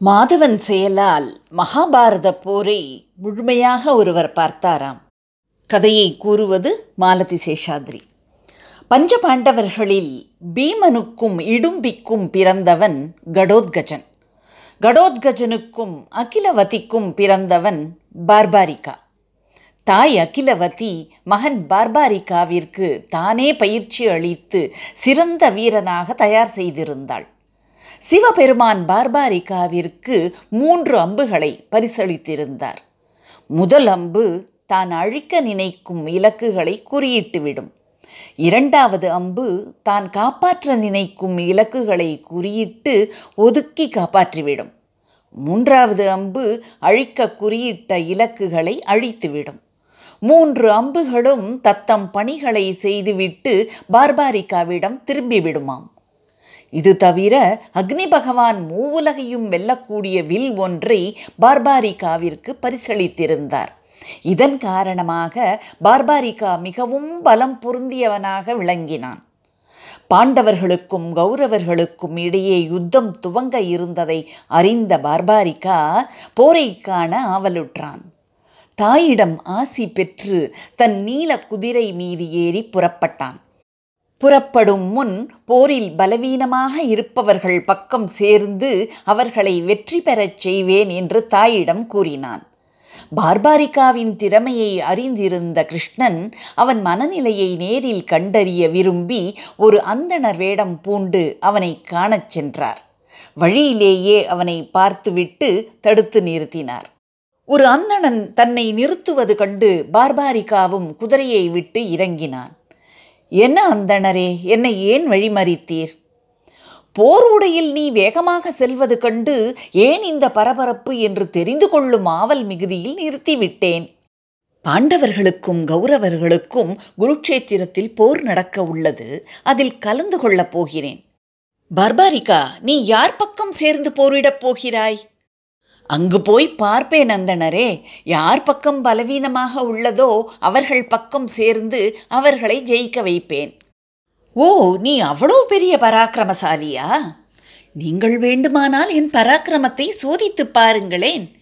மாதவன் செயலால் மகாபாரத போரை முழுமையாக ஒருவர் பார்த்தாராம். கதையை கூறுவது மாலதி சேஷாத்ரி. பஞ்ச பாண்டவர்களில் பீமனுக்கும் இடும்பிக்கும் பிறந்தவன் கடோத்கஜன். கடோத்கஜனுக்கும் அகிலவதிக்கும் பிறந்தவன் பார்பாரிகா. தாய் அகிலவதி மகன் பார்பாரிகாவிற்கு தானே பயிற்சி அளித்து சிறந்த வீரனாக தயார் செய்திருந்தாள். சிவபெருமான் பார்பாரிகாவிற்கு மூன்று அம்புகளை பரிசளித்திருந்தார். முதல் அம்பு தான் அழிக்க நினைக்கும் இலக்குகளை குறியிட்டுவிடும். இரண்டாவது அம்பு தான் காப்பாற்ற நினைக்கும் இலக்குகளை குறியிட்டு ஒதுக்கி காப்பாற்றிவிடும். மூன்றாவது அம்பு அழிக்க குறியிட்ட இலக்குகளை அழித்துவிடும். மூன்று அம்புகளும் தத்தம் பணிகளை செய்துவிட்டு பார்பாரிகாவிடம் திரும்பிவிடுமாம். இது தவிர அக்னி பகவான் மூவுலகையும் வெல்லக்கூடிய வில் ஒன்றை பார்பாரிகாவிற்கு பரிசளித்திருந்தார். இதன் காரணமாக பார்பாரிகா மிகவும் பலம் பொருந்தியவனாக விளங்கினான். பாண்டவர்களுக்கும் கௌரவர்களுக்கும் இடையே யுத்தம் துவங்க இருந்ததை அறிந்த பார்பாரிகா போரை காண ஆவலுற்றான். தாயிடம் ஆசி பெற்று தன் நீல குதிரை மீது ஏறி புறப்பட்டான். புறப்படும் முன் போரில் பலவீனமாக இருப்பவர்கள் பக்கம் சேர்ந்து அவர்களை வெற்றி பெறச் செய்வேன் என்று தாயிடம் கூறினான். பார்பாரிகாவின் திறமையை அறிந்திருந்த கிருஷ்ணன் அவன் மனநிலையை நேரில் கண்டறிய விரும்பி ஒரு அந்தணர் வேடம் பூண்டு அவனை காணச் சென்றார். வழியிலேயே அவனை பார்த்துவிட்டு தடுத்து நிறுத்தினார். ஒரு அந்தணன் தன்னை நிறுத்துவது கண்டு பார்பாரிகாவும் குதிரையை விட்டு இறங்கினான். என்ன அந்தணரே என்னை ஏன் வழிமறித்தீர்? போர் உடையில் நீ வேகமாக செல்வது கண்டு ஏன் இந்த பரபரப்பு என்று தெரிந்து கொள்ளும் ஆவல் மிகுதியில் நிறுத்திவிட்டேன். பாண்டவர்களுக்கும் கௌரவர்களுக்கும் குருக்ஷேத்திரத்தில் போர் நடக்க உள்ளது அதில் கலந்து கொள்ளப் போகிறேன். பர்பாரிகா நீ யார் பக்கம் சேர்ந்து போரிடப் போகிறாய்? அங்கு போய் பார்ப்பேன் நந்தனரே யார் பக்கம் பலவீனமாக உள்ளதோ அவர்கள் பக்கம் சேர்ந்து அவர்களை ஜெயிக்க வைப்பேன். ஓ நீ அவ்வளோ பெரிய பராக்கிரமசாலியா? நீங்கள் வேண்டுமானால் என் பராக்கிரமத்தை சோதித்து பாருங்களேன்.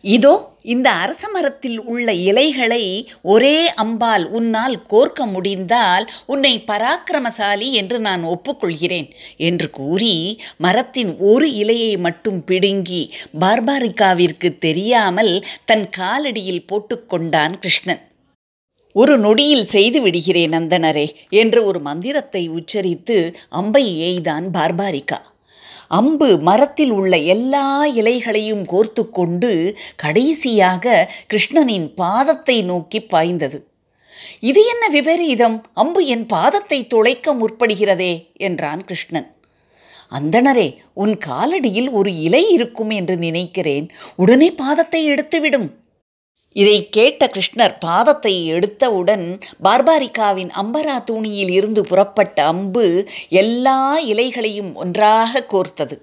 இதோ இந்த அரச மரத்தில் உள்ள இலைகளை ஒரே அம்பால் உன்னால் கோர்க்க முடிந்தால் உன்னை பராக்கிரமசாலி என்று நான் ஒப்புக்கொள்கிறேன் என்று கூறி மரத்தின் ஒரு இலையை மட்டும் பிடுங்கி பார்பாரிகாவிற்கு தெரியாமல் தன் காலடியில் போட்டுக்கொண்டான் கிருஷ்ணன். ஒரு நொடியில் செய்து விடுகிறேன் நந்தனரே என்று ஒரு மந்திரத்தை உச்சரித்து அம்பை எய்தான் பார்பாரிகா அம்பு மரத்தில் உள்ள எல்லா இலைகளையும் கோர்த்து கொண்டு கடைசியாக கிருஷ்ணனின் பாதத்தை நோக்கி பாய்ந்தது. இது என்ன விபரீதம்? அம்பு என் பாதத்தை துளைக்க முற்படுகிறதே என்றான் கிருஷ்ணன். அந்தணரே உன் காலடியில் ஒரு இலை இருக்கும் என்று நினைக்கிறேன். உடனே பாதத்தை எடுத்துவிடும். இதை கேட்ட கிருஷ்ணர் பாதத்தை எடுத்தவுடன் பார்பாரிகாவின் அம்பரா தூணியில் இருந்து புறப்பட்ட அம்பு எல்லா இலைகளையும் ஒன்றாக கோர்த்தது.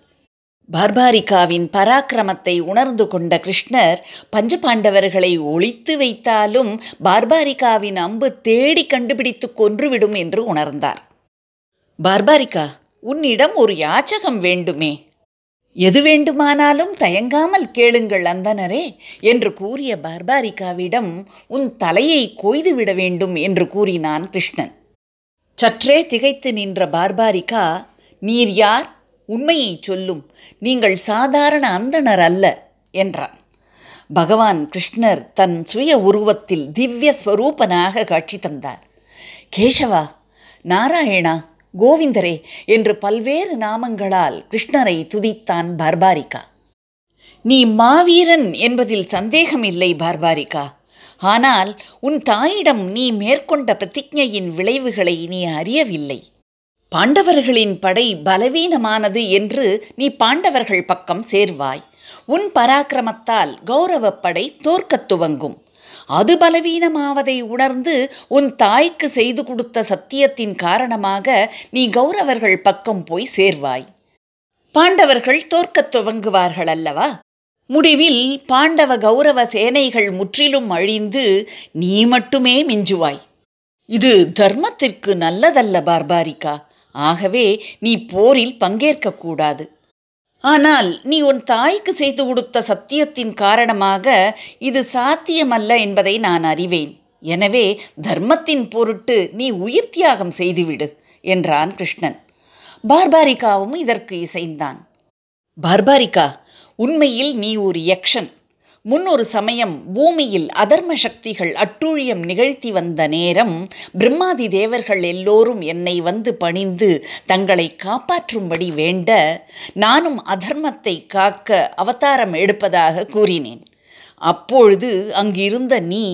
பார்பாரிகாவின் பராக்கிரமத்தை உணர்ந்து கொண்ட கிருஷ்ணர் பஞ்சபாண்டவர்களை ஒழித்து வைத்தாலும் பார்பாரிகாவின் அம்பு தேடி கண்டுபிடித்து கொன்றுவிடும் என்று உணர்ந்தார். பார்பாரிகா உன்னிடம் ஒரு யாச்சகம் வேண்டுமே. எது வேண்டுமானாலும் தயங்காமல் கேளுங்கள் அந்தனரே என்று கூறிய பார்பாரிகாவிடம் உன் தலையை கொய்துவிட வேண்டும் என்று கூறினான் கிருஷ்ணன். சற்றே திகைத்து நின்ற பார்பாரிகா நீர் யார்? உண்மையை சொல்லும். நீங்கள் சாதாரண அந்தணர் அல்ல என்றான். பகவான் கிருஷ்ணர் தன் சுய உருவத்தில் திவ்ய ஸ்வரூபனாக காட்சி தந்தார். கேசவா நாராயணா கோவிந்தரே என்று பல்வேறு நாமங்களால் கிருஷ்ணரை துதித்தான் பார்பாரிகா. நீ மாவீரன் என்பதில் சந்தேகமில்லை பார்பாரிகா. ஆனால் உன் தாயிடம் நீ மேற்கொண்ட பிரதிஜையின் விளைவுகளை நீ அறியவில்லை. பாண்டவர்களின் படை பலவீனமானது என்று நீ பாண்டவர்கள் பக்கம் சேர்வாய். உன் பராக்கிரமத்தால் கௌரவப்படை தோற்கத் துவங்கும். அது பலவீனமாவதை உணர்ந்து உன் தாய்க்கு செய்து கொடுத்த சத்தியத்தின் காரணமாக நீ கௌரவர்கள் பக்கம் போய் சேர்வாய். பாண்டவர்கள் தோற்கத் துவங்குவார்கள் அல்லவா? முடிவில் பாண்டவ கௌரவ சேனைகள் முற்றிலும் அழிந்து நீ மட்டுமே மிஞ்சுவாய். இது தர்மத்திற்கு நல்லதல்ல பார்பாரிகா. ஆகவே நீ போரில் பங்கேற்கக்கூடாது ஆனால் நீ உன் தாய்க்கு செய்து கொடுத்த சத்தியத்தின் காரணமாக இது சாத்தியமல்ல என்பதை நான் அறிவேன். எனவே தர்மத்தின் பொருட்டு நீ உயிர் தியாகம் செய்துவிடு என்றான் கிருஷ்ணன். பார்பாரிகாவும் இதற்கு இசைந்தான். பார்பாரிகா உண்மையில் நீ ஒரு யக்ஷன். முன்னொரு சமயம் பூமியில் அதர்ம சக்திகள் அட்டூழியம் நிகழ்த்தி வந்த நேரம் பிரம்மாதி தேவர்கள் எல்லோரும் என்னை வந்து பணிந்து தங்களை காப்பாற்றும்படி வேண்ட நானும் அதர்மத்தை காக்க அவதாரம் எடுப்பதாக கூறினேன். அப்பொழுது அங்கிருந்த நீ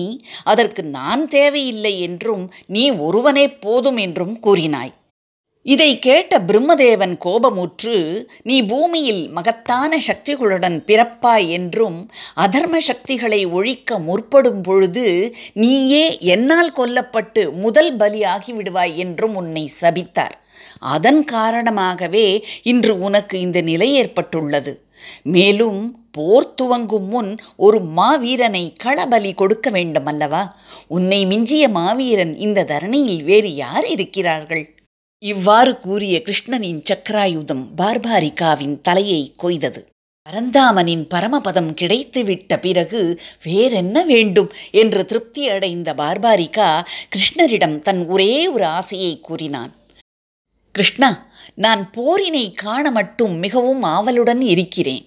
அதற்கு நான் தேவையில்லை என்றும் நீ ஒருவனே போதும் என்றும் கூறினாய். இதை கேட்ட பிரம்மதேவன் கோபமுற்று நீ பூமியில் மகத்தான சக்திகளுடன் பிறப்பாய் என்றும் அதர்ம சக்திகளை ஒழிக்க முற்படும் பொழுது நீயே என்னால் கொல்லப்பட்டு முதல் பலியாகி விடுவாய் என்றும் உன்னை சபித்தார். அதன் காரணமாகவே இன்று உனக்கு இந்த நிலை ஏற்பட்டுள்ளது. மேலும் போர் துவங்கும் முன் ஒரு மாவீரனை களபலி கொடுக்க வேண்டும் அல்லவா உன்னை மிஞ்சிய மாவீரன் இந்த தரணியில் வேறு யார் இருக்கிறார்கள்? இவ்வாறு கூறிய கிருஷ்ணனின் சக்கராயுதம் பார்பாரிகாவின் தலையை கொய்தது. பரந்தாமனின் பரமபதம் கிடைத்துவிட்ட பிறகு வேறென்ன வேண்டும் என்று திருப்தி அடைந்த பார்பாரிகா கிருஷ்ணரிடம் தன் ஒரே ஒரு ஆசையை கூறினான். கிருஷ்ணா நான் போரினை காண மட்டும் மிகவும் ஆவலுடன் இருக்கிறேன்.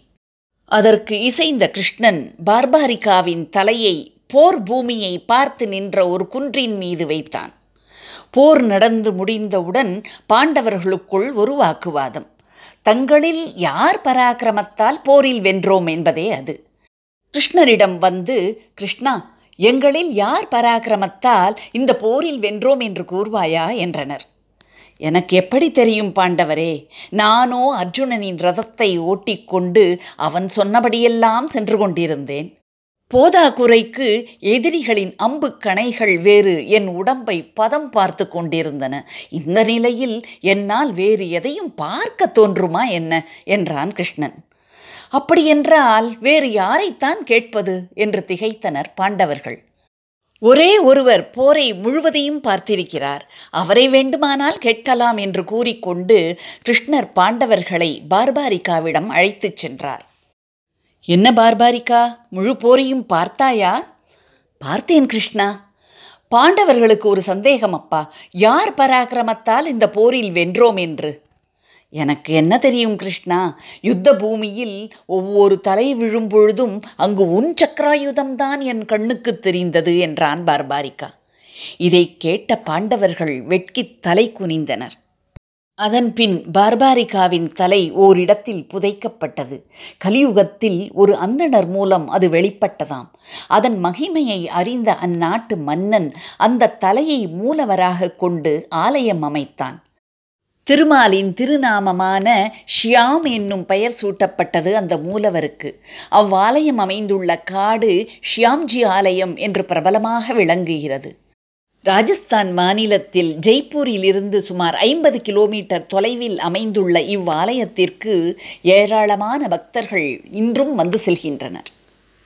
அதற்கு இசைந்த கிருஷ்ணன் பார்பாரிகாவின் தலையை போர் பூமியை பார்த்து நின்ற ஒரு குன்றின் மீது வைத்தான். போர் நடந்து முடிந்தவுடன் பாண்டவர்களுக்குள் ஒரு வாக்குவாதம். தங்களில் யார் பராக்கிரமத்தால் போரில் வென்றோம் என்பதே அது. கிருஷ்ணரிடம் வந்து கிருஷ்ணா எங்களில் யார் பராக்கிரமத்தால் இந்த போரில் வென்றோம் என்று கூறுவாயா? என்றனர். எனக்கு எப்படி தெரியும் பாண்டவரே நானோ அர்ஜுனனின் ரதத்தை ஓட்டிக்கொண்டு அவன் சொன்னபடியெல்லாம் சென்று கொண்டிருந்தேன். போதாக்குறைக்கு எதிரிகளின் அம்பு கணைகள் வேறு என் உடம்பை பதம் பார்த்து கொண்டிருந்தன. இந்த நிலையில் என்னால் வேறு எதையும் பார்க்க தோன்றுமா என்ன? என்றான் கிருஷ்ணன். அப்படியென்றால் வேறு யாரைத்தான் கேட்பது? என்று திகைத்தனர் பாண்டவர்கள். ஒரே ஒருவர் போரை முழுவதையும் பார்த்திருக்கிறார். அவரை வேண்டுமானால் கேட்கலாம் என்று கூறிக்கொண்டு கிருஷ்ணர் பாண்டவர்களை பார்பாரிகாவிடம் அழைத்துச் சென்றார். என்ன பார்பாரிக்கா முழு போரையும் பார்த்தாயா? பார்த்தேன் கிருஷ்ணா. பாண்டவர்களுக்கு ஒரு சந்தேகம் அப்பா. யார் பராக்கிரமத்தால் இந்த போரில் வென்றோம் என்று? எனக்கு என்ன தெரியும் கிருஷ்ணா? யுத்த பூமியில் ஒவ்வொரு தலை விழும் பொழுதும் அங்கு உன் சக்கராயுதம்தான் என் கண்ணுக்கு தெரிந்தது என்றான் பார்பாரிக்கா இதை கேட்ட பாண்டவர்கள் வெட்கித் தலை குனிந்தனர். அதன்பின் பார்பாரிகாவின் தலை ஓரிடத்தில் புதைக்கப்பட்டது. கலியுகத்தில் ஒரு அந்தணர் மூலம் அது வெளிப்பட்டதாம். அதன் மகிமையை அறிந்த அந்நாட்டு மன்னன் அந்த தலையை மூலவராக கொண்டு ஆலயம் அமைத்தான். திருமாலின் திருநாமமான ஷியாம் என்னும் பெயர் சூட்டப்பட்டது அந்த மூலவருக்கு. அவ்வாலயம் அமைந்துள்ள காடு ஷியாம்ஜி ஆலயம் என்று பிரபலமாக விளங்குகிறது. ராஜஸ்தான் மாநிலத்தில் ஜெய்ப்பூரில் இருந்து சுமார் ஐம்பது கிலோமீட்டர் தொலைவில் அமைந்துள்ள இவ்வாலயத்திற்கு ஏராளமான பக்தர்கள் இன்றும் வந்து செல்கின்றனர்.